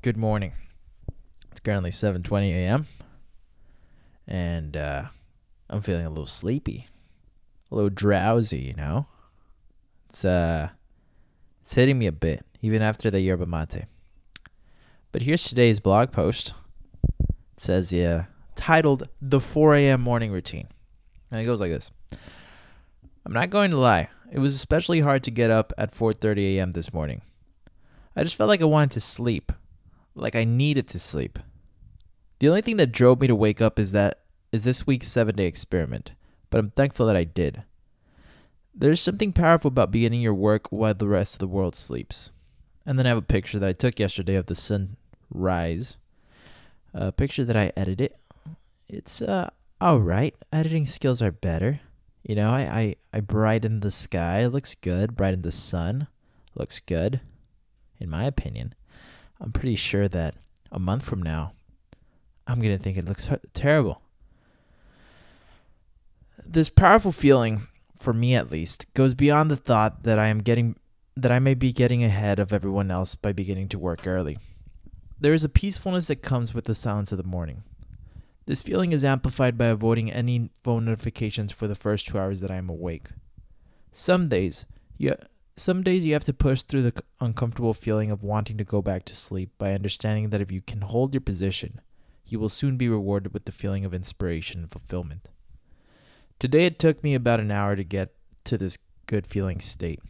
good morning. It's currently 7:20 a.m. and uh, I'm feeling a little sleepy, a little drowsy. You know, it's uh, it's hitting me a bit, even after the yerba mate. But here's today's blog post. It says, "Yeah, titled the 4 a.m. morning routine," and it goes like this. I'm not going to lie. It was especially hard to get up at 4:30 a.m. this morning. I just felt like I wanted to sleep, like I needed to sleep. The only thing that drove me to wake up is that is this week's 7-day experiment, but I'm thankful that I did. There's something powerful about beginning your work while the rest of the world sleeps. And then I have a picture that I took yesterday of the sunrise. A picture that I edited. It's uh all right. Editing skills are better. You know, I I, I brightened the sky. It looks good. Brightened the sun. Looks good in my opinion. I'm pretty sure that a month from now, I'm going to think it looks terrible. This powerful feeling, for me at least, goes beyond the thought that I am getting that I may be getting ahead of everyone else by beginning to work early. There is a peacefulness that comes with the silence of the morning. This feeling is amplified by avoiding any phone notifications for the first two hours that I am awake. Some days, you, some days you have to push through the uncomfortable feeling of wanting to go back to sleep by understanding that if you can hold your position, you will soon be rewarded with the feeling of inspiration and fulfillment. Today it took me about an hour to get to this good feeling state,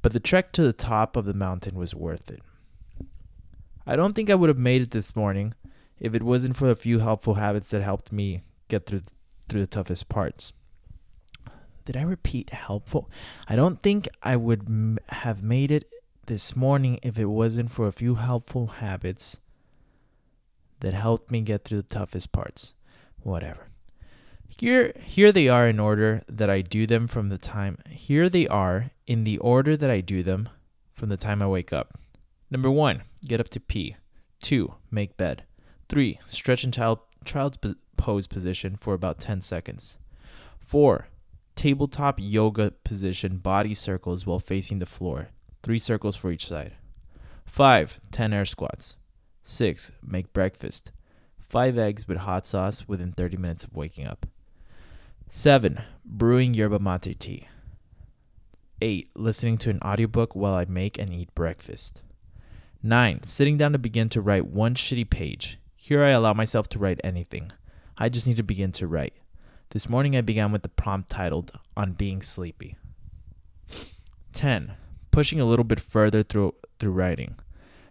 but the trek to the top of the mountain was worth it. I don't think I would have made it this morning if it wasn't for a few helpful habits that helped me get through through the toughest parts did I repeat helpful? I don't think I would m- have made it this morning if it wasn't for a few helpful habits that helped me get through the toughest parts. Whatever. Here here they are in order that I do them from the time here they are in the order that I do them from the time I wake up. Number 1, get up to pee. 2, make bed. 3, stretch in child child's pose position for about 10 seconds. 4, tabletop yoga position body circles while facing the floor, three circles for each side. 5. 10 air squats. 6. Make breakfast. 5 eggs with hot sauce within 30 minutes of waking up. 7. Brewing yerba mate tea. 8. Listening to an audiobook while I make and eat breakfast. 9. Sitting down to begin to write one shitty page. Here I allow myself to write anything. I just need to begin to write. This morning I began with the prompt titled On Being Sleepy. 10. Pushing a little bit further through, through writing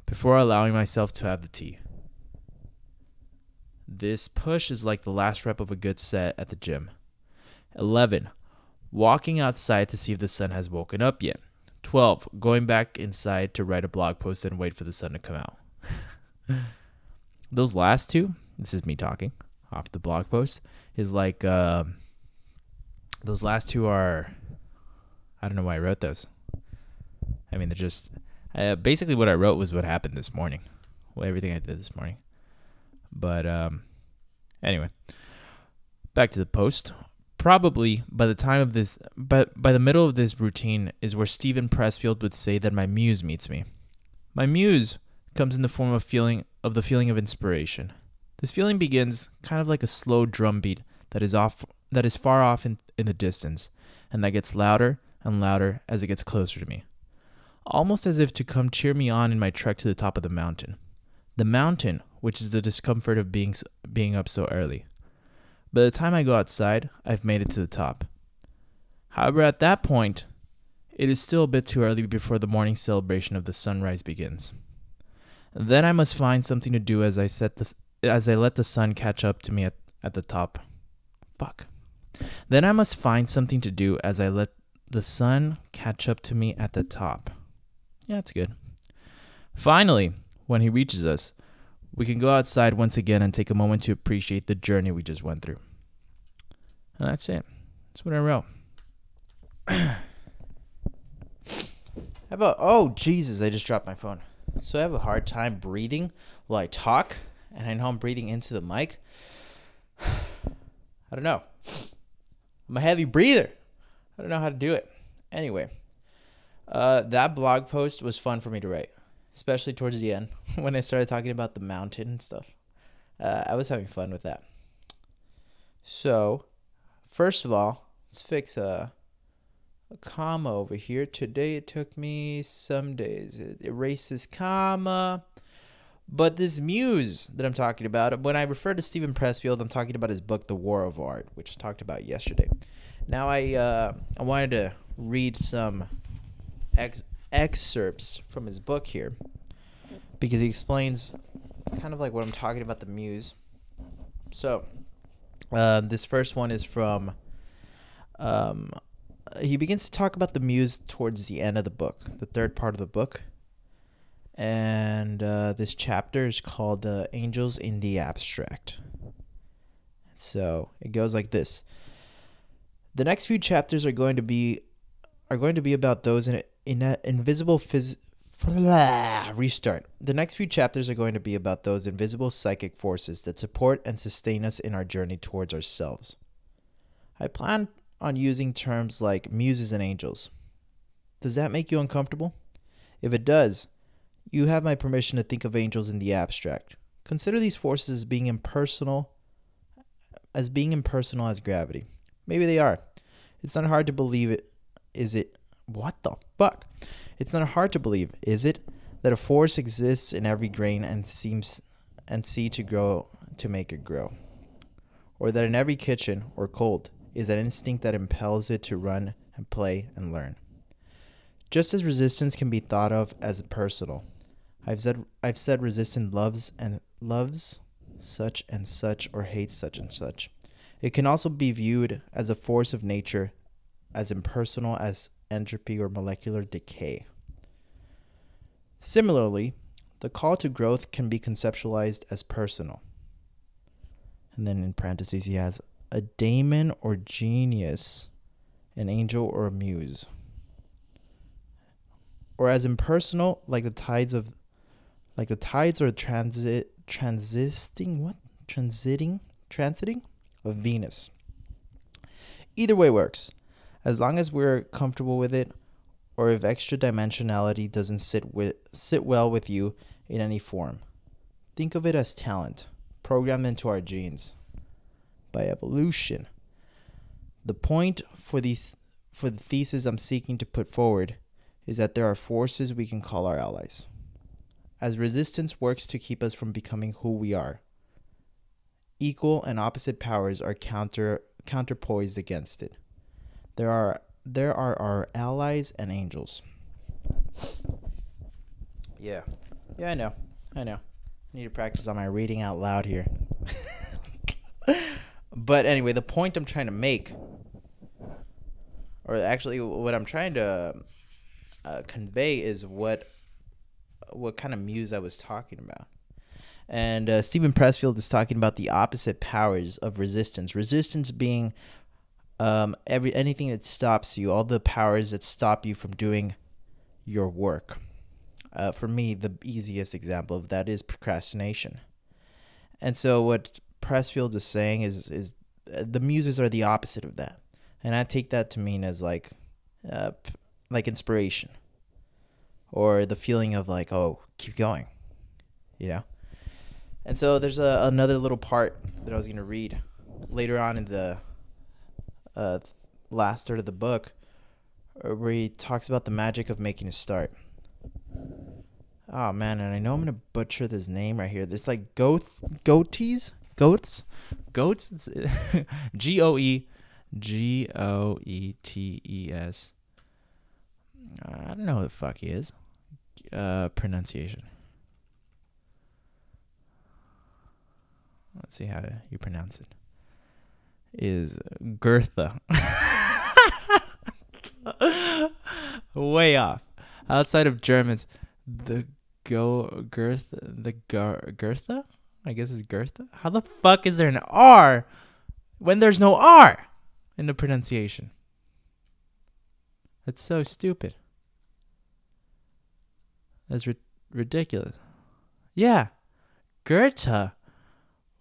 before allowing myself to have the tea. This push is like the last rep of a good set at the gym. 11. Walking outside to see if the sun has woken up yet. 12. Going back inside to write a blog post and wait for the sun to come out. Those last two, this is me talking off the blog post is like uh, those last two are I don't know why I wrote those. I mean, they're just uh, basically what I wrote was what happened this morning, well, everything I did this morning. But um, anyway, back to the post. Probably by the time of this, but by the middle of this routine is where Steven Pressfield would say that my muse meets me. My muse comes in the form of feeling of the feeling of inspiration. This feeling begins kind of like a slow drum beat that is off that is far off in, in the distance, and that gets louder and louder as it gets closer to me. Almost as if to come cheer me on in my trek to the top of the mountain. The mountain, which is the discomfort of being being up so early. By the time I go outside, I've made it to the top. However, at that point, it is still a bit too early before the morning celebration of the sunrise begins. Then I must find something to do as I set the as I let the sun catch up to me at, at the top. Fuck. Then I must find something to do as I let the sun catch up to me at the top. Yeah, that's good. Finally, when he reaches us, we can go outside once again and take a moment to appreciate the journey we just went through. And that's it. That's what I wrote. How about, oh, Jesus, I just dropped my phone. So I have a hard time breathing while I talk and I know I'm breathing into the mic. I don't know. I'm a heavy breather. I don't know how to do it. Anyway, uh, that blog post was fun for me to write. especially towards the end when I started talking about the mountain and stuff. Uh, I was having fun with that. So, first of all, let's fix a, a comma over here. Today it took me some days. It erases comma. But this muse that I'm talking about, when I refer to Steven Pressfield, I'm talking about his book, The War of Art, which I talked about yesterday. Now I uh, I wanted to read some ex- excerpts from his book here because he explains kind of like what I'm talking about the muse. So, uh, this first one is from. Um, he begins to talk about the muse towards the end of the book, the third part of the book. And uh, this chapter is called "The Angels in the Abstract. So it goes like this. The next few chapters are going to be are going to be about those in, in invisible phys- restart. The next few chapters are going to be about those invisible psychic forces that support and sustain us in our journey towards ourselves. I plan on using terms like muses and angels. Does that make you uncomfortable? If it does, you have my permission to think of angels in the abstract. Consider these forces as being impersonal as being impersonal as gravity. Maybe they are. It's not hard to believe it is it what the fuck? It's not hard to believe, is it, that a force exists in every grain and seems and see to grow to make it grow. Or that in every kitchen or cold is that instinct that impels it to run and play and learn. Just as resistance can be thought of as personal, I've said I've said resistance loves and loves such and such or hates such and such. It can also be viewed as a force of nature as impersonal as entropy or molecular decay. Similarly, the call to growth can be conceptualized as personal. And then in parentheses, he has a daemon or genius, an angel or a muse. Or as impersonal, like the tides of, like the tides or transit, transisting, what? Transiting, transiting of Venus. Either way works as long as we're comfortable with it or if extra dimensionality doesn't sit with sit well with you in any form. Think of it as talent, programmed into our genes by evolution. The point for these for the thesis I'm seeking to put forward is that there are forces we can call our allies. As resistance works to keep us from becoming who we are, equal and opposite powers are counter counterpoised against it. There are there are our allies and angels. Yeah. Yeah, I know. I know. I need to practice on my reading out loud here. but anyway, the point I'm trying to make, or actually what I'm trying to uh, convey, is what what kind of muse I was talking about. And uh, Steven Pressfield is talking about the opposite powers of resistance. Resistance being um, every anything that stops you, all the powers that stop you from doing your work. Uh, for me, the easiest example of that is procrastination. And so, what Pressfield is saying is is uh, the muses are the opposite of that, and I take that to mean as like, uh, like inspiration, or the feeling of like, oh, keep going, you know. And so there's a, another little part that I was gonna read later on in the uh, last third of the book, uh, where he talks about the magic of making a start. Oh man, and I know I'm gonna butcher this name right here. It's like goat goatees, goats, goats. G O E, G O E T E S. I don't know who the fuck he is. Uh, pronunciation. Let's see how you pronounce it is Gertha. Way off. Outside of Germans, the go the Goethe, I guess it's Gertha. How the fuck is there an R when there's no R in the pronunciation? That's so stupid. That's ri- ridiculous. Yeah, Goethe.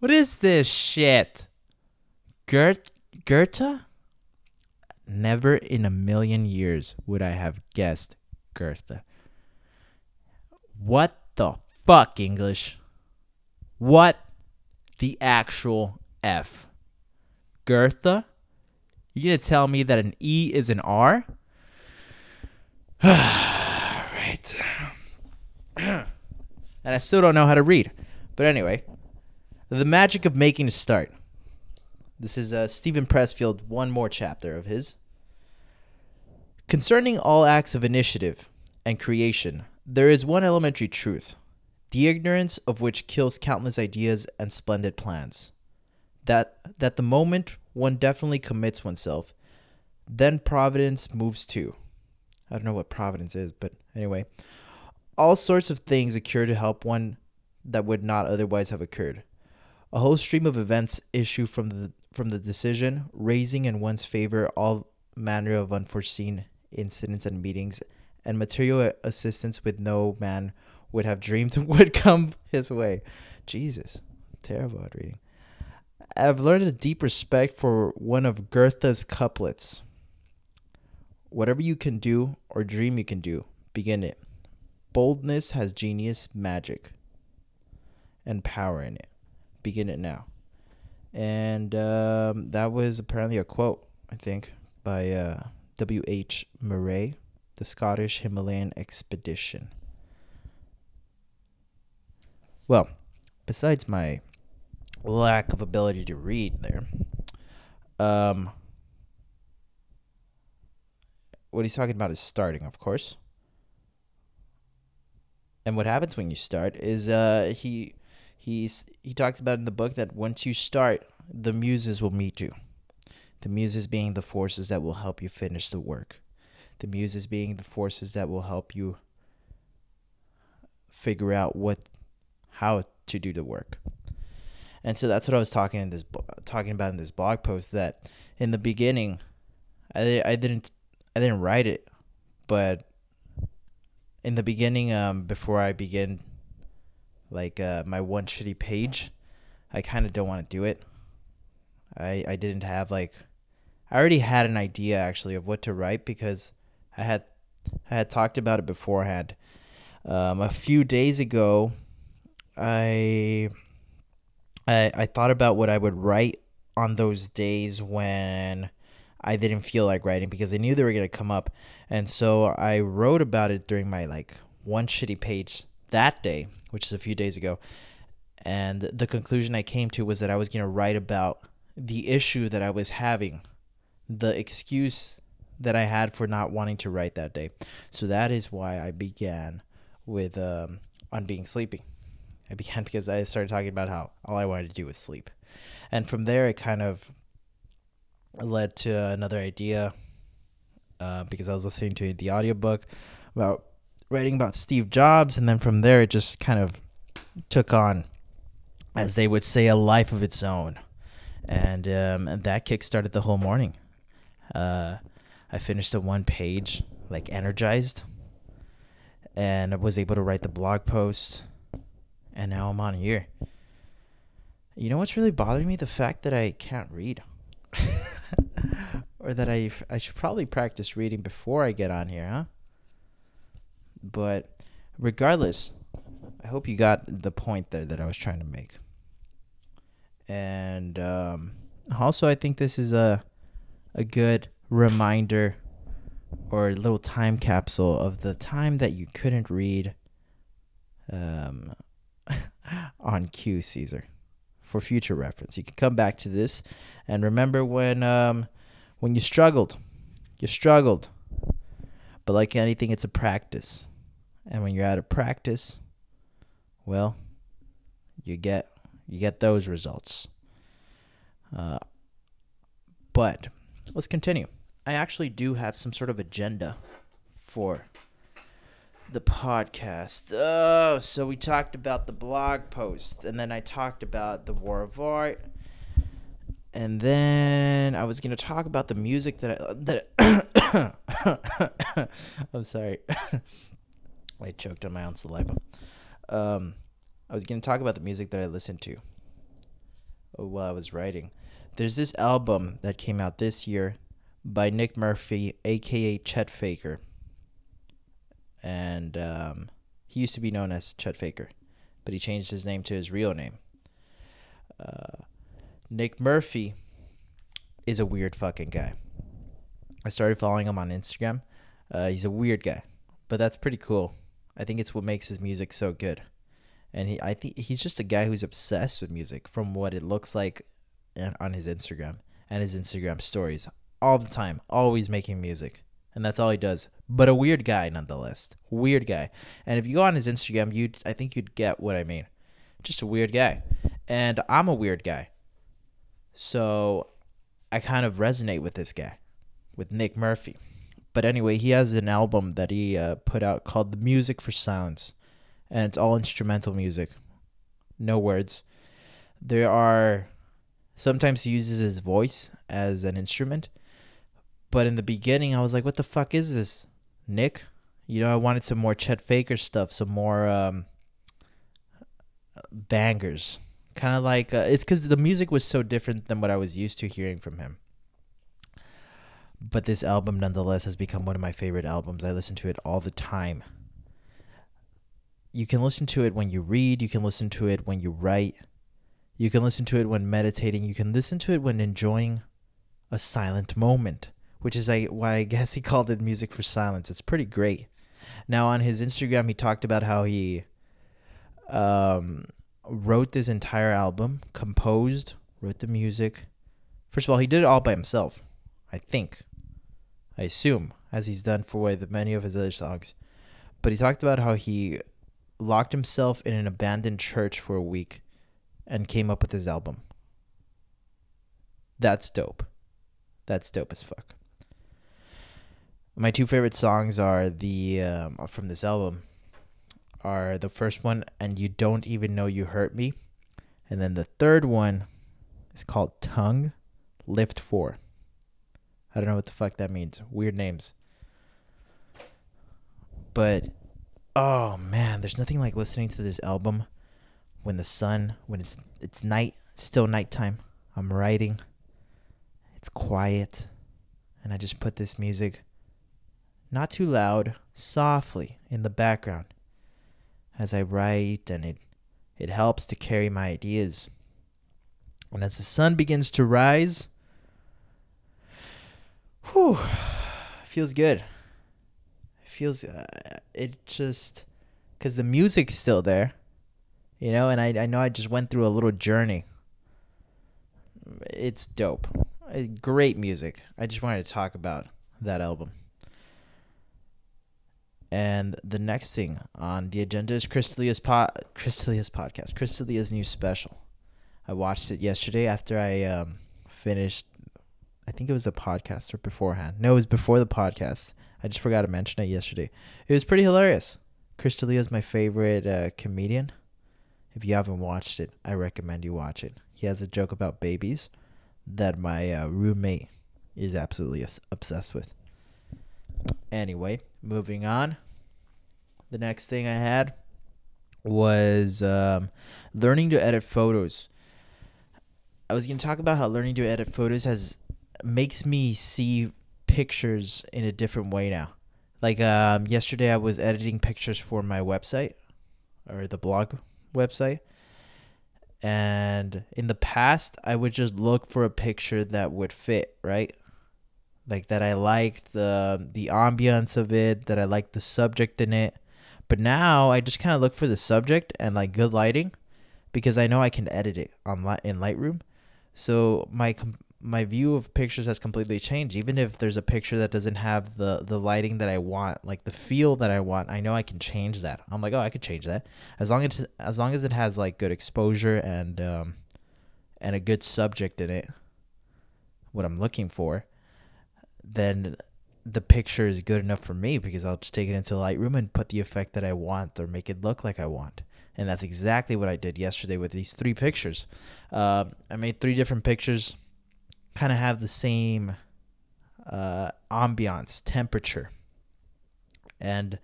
What is this shit? Goethe? Goethe? Never in a million years would I have guessed Goethe. What the fuck, English? What the actual F? Goethe? You gonna tell me that an E is an R? right. and I still don't know how to read. But anyway, the magic of making a start. This is uh, Steven Pressfield, one more chapter of his. Concerning all acts of initiative and creation, there is one elementary truth, the ignorance of which kills countless ideas and splendid plans. That that the moment one definitely commits oneself, then providence moves too. I don't know what providence is, but anyway, all sorts of things occur to help one that would not otherwise have occurred. A whole stream of events issue from the from the decision, raising in one's favor all manner of unforeseen incidents and meetings, and material assistance with no man would have dreamed would come his way. Jesus, terrible at reading. I've learned a deep respect for one of Goethe's couplets. Whatever you can do or dream you can do, begin it. Boldness has genius, magic, and power in it. Begin it now. And um, that was apparently a quote, I think, by uh, W.H. Murray, the Scottish Himalayan expedition. Well, besides my lack of ability to read there, um, what he's talking about is starting, of course. And what happens when you start is uh, he he's he talks about in the book that once you start, the muses will meet you. The muses being the forces that will help you finish the work. The muses being the forces that will help you figure out what how to do the work. And so that's what I was talking in this talking about in this blog post that in the beginning I I didn't I didn't write it, but in the beginning um before I begin like uh my one shitty page, I kind of don't want to do it. I I didn't have like I already had an idea actually of what to write because I had I had talked about it beforehand. Um, a few days ago, I, I I thought about what I would write on those days when I didn't feel like writing because I knew they were gonna come up, and so I wrote about it during my like one shitty page that day, which is a few days ago, and the conclusion I came to was that I was gonna write about the issue that I was having the excuse that I had for not wanting to write that day. So that is why I began with um, on being sleepy. I began because I started talking about how all I wanted to do was sleep, and from there it kind of led to another idea uh, because I was listening to the audiobook about writing about Steve Jobs, and then from there it just kind of took on, as they would say, a life of its own, and um, and that kickstarted the whole morning. Uh, I finished a one page, like energized, and I was able to write the blog post, and now I'm on here. You know what's really bothering me? The fact that I can't read. or that I I should probably practice reading before I get on here, huh? But regardless, I hope you got the point there that I was trying to make. And um, also, I think this is a a good reminder or a little time capsule of the time that you couldn't read um, on cue, Caesar, for future reference. You can come back to this and remember when um, when you struggled, you struggled. But like anything, it's a practice, and when you're out of practice, well, you get you get those results. Uh, but let's continue. I actually do have some sort of agenda for the podcast. Oh, so we talked about the blog post, and then I talked about the War of Art, and then I was gonna talk about the music that I that. I'm sorry, I choked on my own saliva. Um, I was gonna talk about the music that I listened to while I was writing. There's this album that came out this year by Nick Murphy, aka Chet Faker. And um, He used to be known as Chet Faker, but he changed his name to his real name. Uh, Nick Murphy is a weird fucking guy. I started following him on Instagram. Uh, he's a weird guy, but that's pretty cool. I think it's what makes his music so good. And he, I think he's just a guy who's obsessed with music, from what it looks like on his Instagram and his Instagram stories, all the time, always making music, and that's all he does. But a weird guy, nonetheless. Weird guy. And if you go on his Instagram, you, I think you'd get what I mean. Just a weird guy, and I'm a weird guy. So I kind of resonate with this guy, with Nick Murphy. But anyway, he has an album that he uh, put out called The Music for Silence, and it's all instrumental music, no words. There are sometimes he uses his voice as an instrument, but in the beginning, I was like, "What the fuck is this, Nick?" You know, I wanted some more Chet Faker stuff, some more um, bangers. Kind of like uh, it's because the music was so different than what I was used to hearing from him. But this album, nonetheless, has become one of my favorite albums. I listen to it all the time. You can listen to it when you read, you can listen to it when you write, you can listen to it when meditating, you can listen to it when enjoying a silent moment, which is why I guess he called it music for silence. It's pretty great. Now, on his Instagram, he talked about how he um, wrote this entire album, composed, wrote the music. First of all, he did it all by himself, I think. I assume, as he's done for with many of his other songs. But he talked about how he locked himself in an abandoned church for a week and came up with his album. That's dope. That's dope as fuck. My two favorite songs are the um, from this album are the first one and you don't even know you hurt me, and then the third one is called Tongue Lift 4. I don't know what the fuck that means. Weird names. But oh man, there's nothing like listening to this album when the sun, when it's it's night, it's still nighttime. I'm writing. It's quiet, and I just put this music not too loud, softly in the background as I write and it it helps to carry my ideas. And as the sun begins to rise, whew, feels good. It feels uh, it just because the music's still there, you know, and I I know I just went through a little journey. It's dope, uh, great music. I just wanted to talk about that album. And the next thing on the agenda is Chris D'Elia's pod, Chris D'Elia's podcast, Chris D'Elia's new special. I watched it yesterday after I um, finished I think it was a podcast or beforehand. No, it was before the podcast. I just forgot to mention it yesterday. It was pretty hilarious. Chris D'Elia is my favorite uh, comedian. If you haven't watched it, I recommend you watch it. He has a joke about babies that my uh, roommate is absolutely obsessed with. Anyway, moving on. The next thing I had was um, learning to edit photos. I was going to talk about how learning to edit photos has makes me see pictures in a different way now. Like um, yesterday, I was editing pictures for my website or the blog website. And in the past, I would just look for a picture that would fit, right? Like that I liked the the ambiance of it, that I liked the subject in it. But now I just kind of look for the subject and like good lighting because I know I can edit it on in Lightroom. So my my view of pictures has completely changed. Even if there's a picture that doesn't have the the lighting that I want, like the feel that I want, I know I can change that. I'm like, oh, I could change that as long as as long as it has like good exposure and um, and a good subject in it. What I'm looking for, then the picture is good enough for me because I'll just take it into Lightroom and put the effect that I want or make it look like I want. And that's exactly what I did yesterday with these three pictures. Uh, I made three different pictures kind of have the same uh, ambiance, temperature, and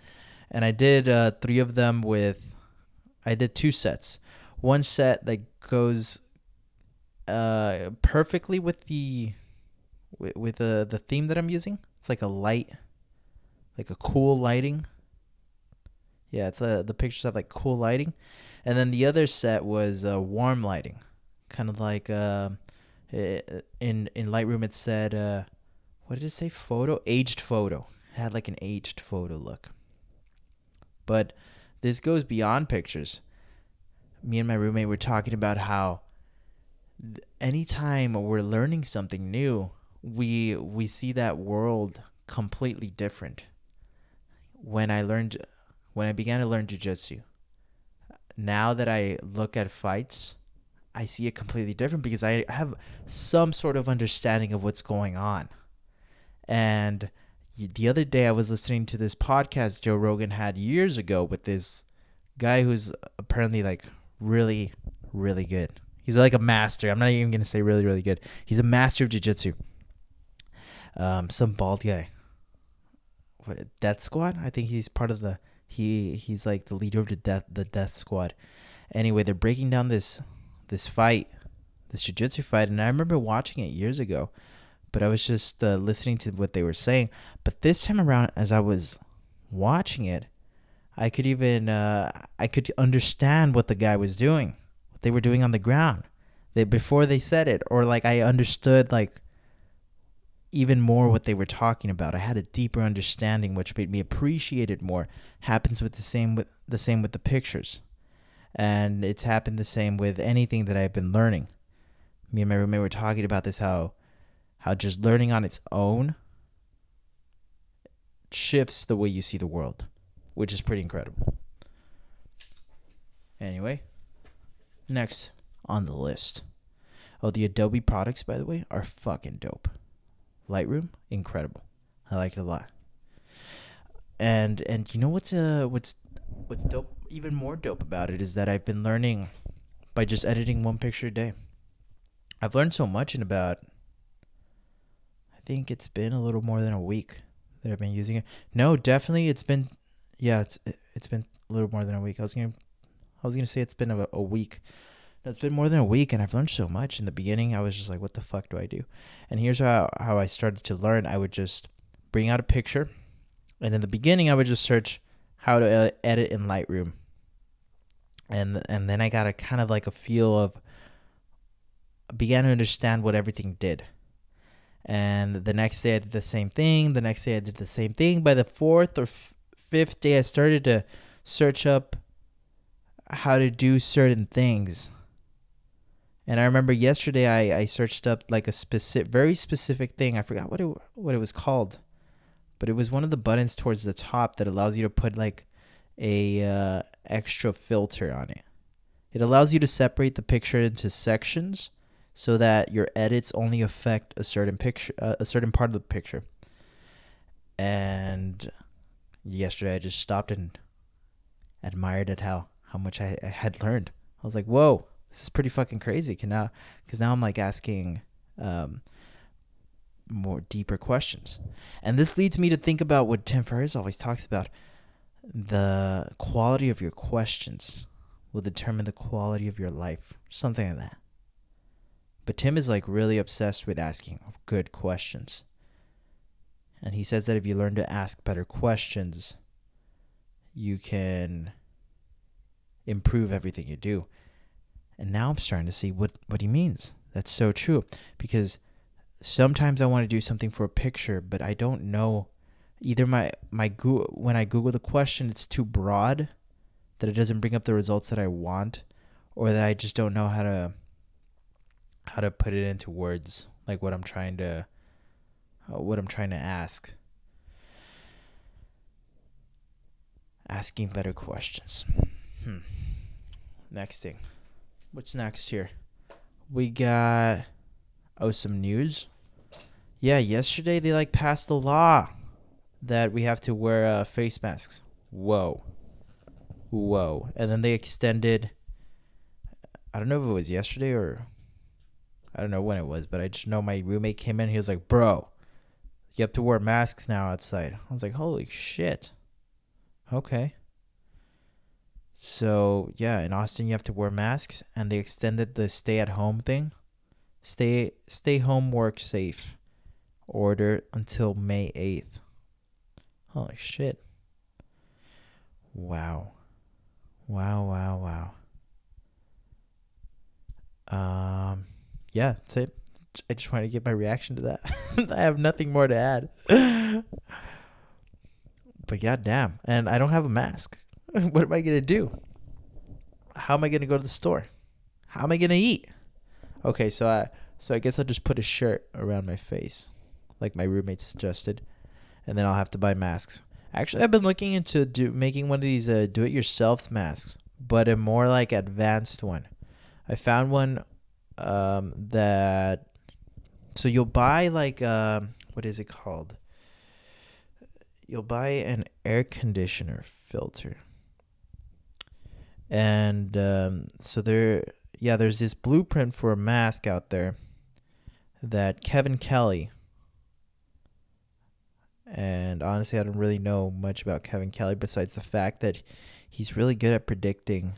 and I did uh, three of them with. I did two sets. One set that goes uh, perfectly with the with, with the the theme that I'm using. It's like a light, like a cool lighting. Yeah, it's uh, the pictures have like cool lighting, and then the other set was uh, warm lighting, kind of like uh, in in Lightroom it said uh, what did it say? Photo aged photo. It had like an aged photo look. But this goes beyond pictures. Me and my roommate were talking about how anytime we're learning something new, we we see that world completely different. When I learned when I began to learn jiu-jitsu, now that I look at fights, I see it completely different because I have some sort of understanding of what's going on. And the other day I was listening to this podcast Joe Rogan had years ago with this guy who's apparently like really, really good. He's like a master. I'm not even gonna say really, really good. He's a master of jujitsu. Um, some bald guy. What Death Squad? I think he's part of the. He he's like the leader of the death the Death Squad. Anyway, they're breaking down this this fight, this jiu-jitsu fight, and I remember watching it years ago but I was just uh, listening to what they were saying. But this time around, as I was watching it, I could even uh, I could understand what the guy was doing, what they were doing on the ground. They before they said it, or like I understood like even more what they were talking about. I had a deeper understanding, which made me appreciate it more. Happens with the same with the same with the pictures, and it's happened the same with anything that I've been learning. Me and my roommate were talking about this how how just learning on its own shifts the way you see the world, which is pretty incredible. Anyway, next on the list. Oh, the Adobe products, by the way, are fucking dope. Lightroom, incredible. I like it a lot. And and you know what's uh what's what's dope even more dope about it is that I've been learning by just editing one picture a day. I've learned so much in about I think it's been a little more than a week that I've been using it. No, definitely it's been yeah, it's it's been a little more than a week. I was going to I was going to say it's been a, a week. It's been more than a week and I've learned so much. In the beginning, I was just like what the fuck do I do? And here's how how I started to learn. I would just bring out a picture and in the beginning I would just search how to edit in Lightroom. And and then I got a kind of like a feel of began to understand what everything did and the next day I did the same thing. The next day I did the same thing. By the fourth or f- fifth day, I started to search up how to do certain things. And I remember yesterday I, I searched up like a specific, very specific thing. I forgot what it what it was called, but it was one of the buttons towards the top that allows you to put like a uh, extra filter on it. It allows you to separate the picture into sections so that your edits only affect a certain picture, uh, a certain part of the picture. And yesterday, I just stopped and admired at how how much I, I had learned. I was like, "Whoa, this is pretty fucking crazy!" Can now, because now I'm like asking um, more deeper questions, and this leads me to think about what Tim Ferriss always talks about: the quality of your questions will determine the quality of your life, something like that. But Tim is like really obsessed with asking good questions. And he says that if you learn to ask better questions, you can improve everything you do. And now I'm starting to see what, what he means. That's so true. Because sometimes I want to do something for a picture, but I don't know either my my Google, when I Google the question, it's too broad that it doesn't bring up the results that I want, or that I just don't know how to how to put it into words, like what I'm trying to uh, what I'm trying to ask. Asking better questions. Hmm. Next thing. What's next here? We got oh some news. Yeah, yesterday they like passed the law that we have to wear uh, face masks. Whoa. Whoa. And then they extended I don't know if it was yesterday or I don't know when it was, but I just know my roommate came in. He was like, "Bro, you have to wear masks now outside." I was like, "Holy shit!" Okay. So yeah, in Austin you have to wear masks, and they extended the stay-at-home thing. Stay stay home, work safe. Order until May eighth. Holy shit. Wow. Wow, wow, wow. Um yeah, that's it. I just wanted to get my reaction to that. I have nothing more to add. but god damn. And I don't have a mask. what am I gonna do? How am I gonna go to the store? How am I gonna eat? Okay, so I so I guess I'll just put a shirt around my face, like my roommate suggested, and then I'll have to buy masks. Actually, I've been looking into do making one of these uh, do-it-yourself masks, but a more like advanced one. I found one um, that so you'll buy like um, what is it called? You'll buy an air conditioner filter, and um, so there, yeah, there's this blueprint for a mask out there that Kevin Kelly and honestly, I don't really know much about Kevin Kelly besides the fact that he's really good at predicting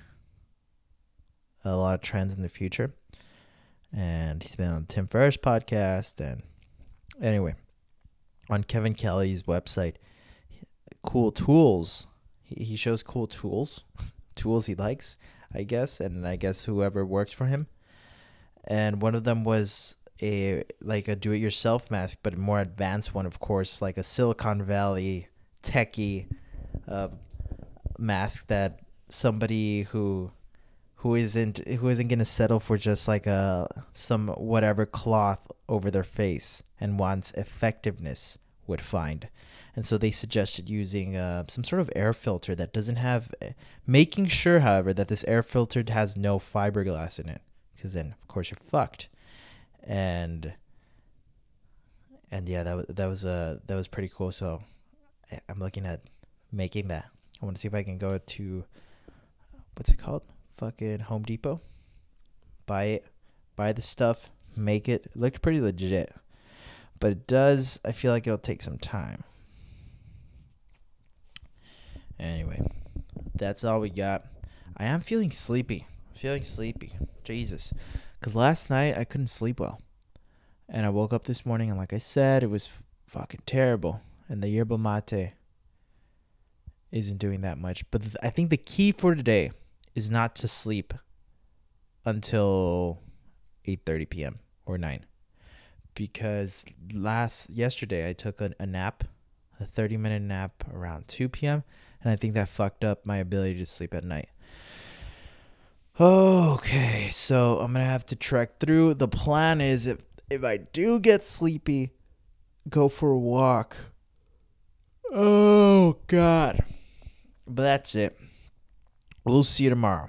a lot of trends in the future. And he's been on Tim Ferriss podcast. And anyway, on Kevin Kelly's website, cool tools. He, he shows cool tools, tools he likes, I guess. And I guess whoever works for him. And one of them was a like a do-it-yourself mask, but a more advanced one, of course, like a Silicon Valley techie uh, mask that somebody who who isn't who isn't gonna settle for just like a some whatever cloth over their face and wants effectiveness would find. And so they suggested using uh, some sort of air filter that doesn't have, making sure, however, that this air filter has no fiberglass in it, because then of course you're fucked and and yeah, that was that was uh that was pretty cool. So I'm looking at making that. I want to see if I can go to what's it called? Fucking Home Depot. Buy it, buy the stuff, make it. It looked pretty legit, but it does. I feel like it'll take some time. Anyway, that's all we got. I am feeling sleepy. I'm feeling sleepy. Jesus. Because last night I couldn't sleep well. And I woke up this morning and, like I said, it was fucking terrible. And the yerba mate isn't doing that much. But th- I think the key for today is not to sleep until 8:30 p.m. or 9 because last yesterday I took a, a nap, a 30 minute nap around 2 p.m. and I think that fucked up my ability to sleep at night. Okay, so I'm gonna have to trek through. The plan is if if I do get sleepy, go for a walk. Oh God. But that's it. We'll see you tomorrow.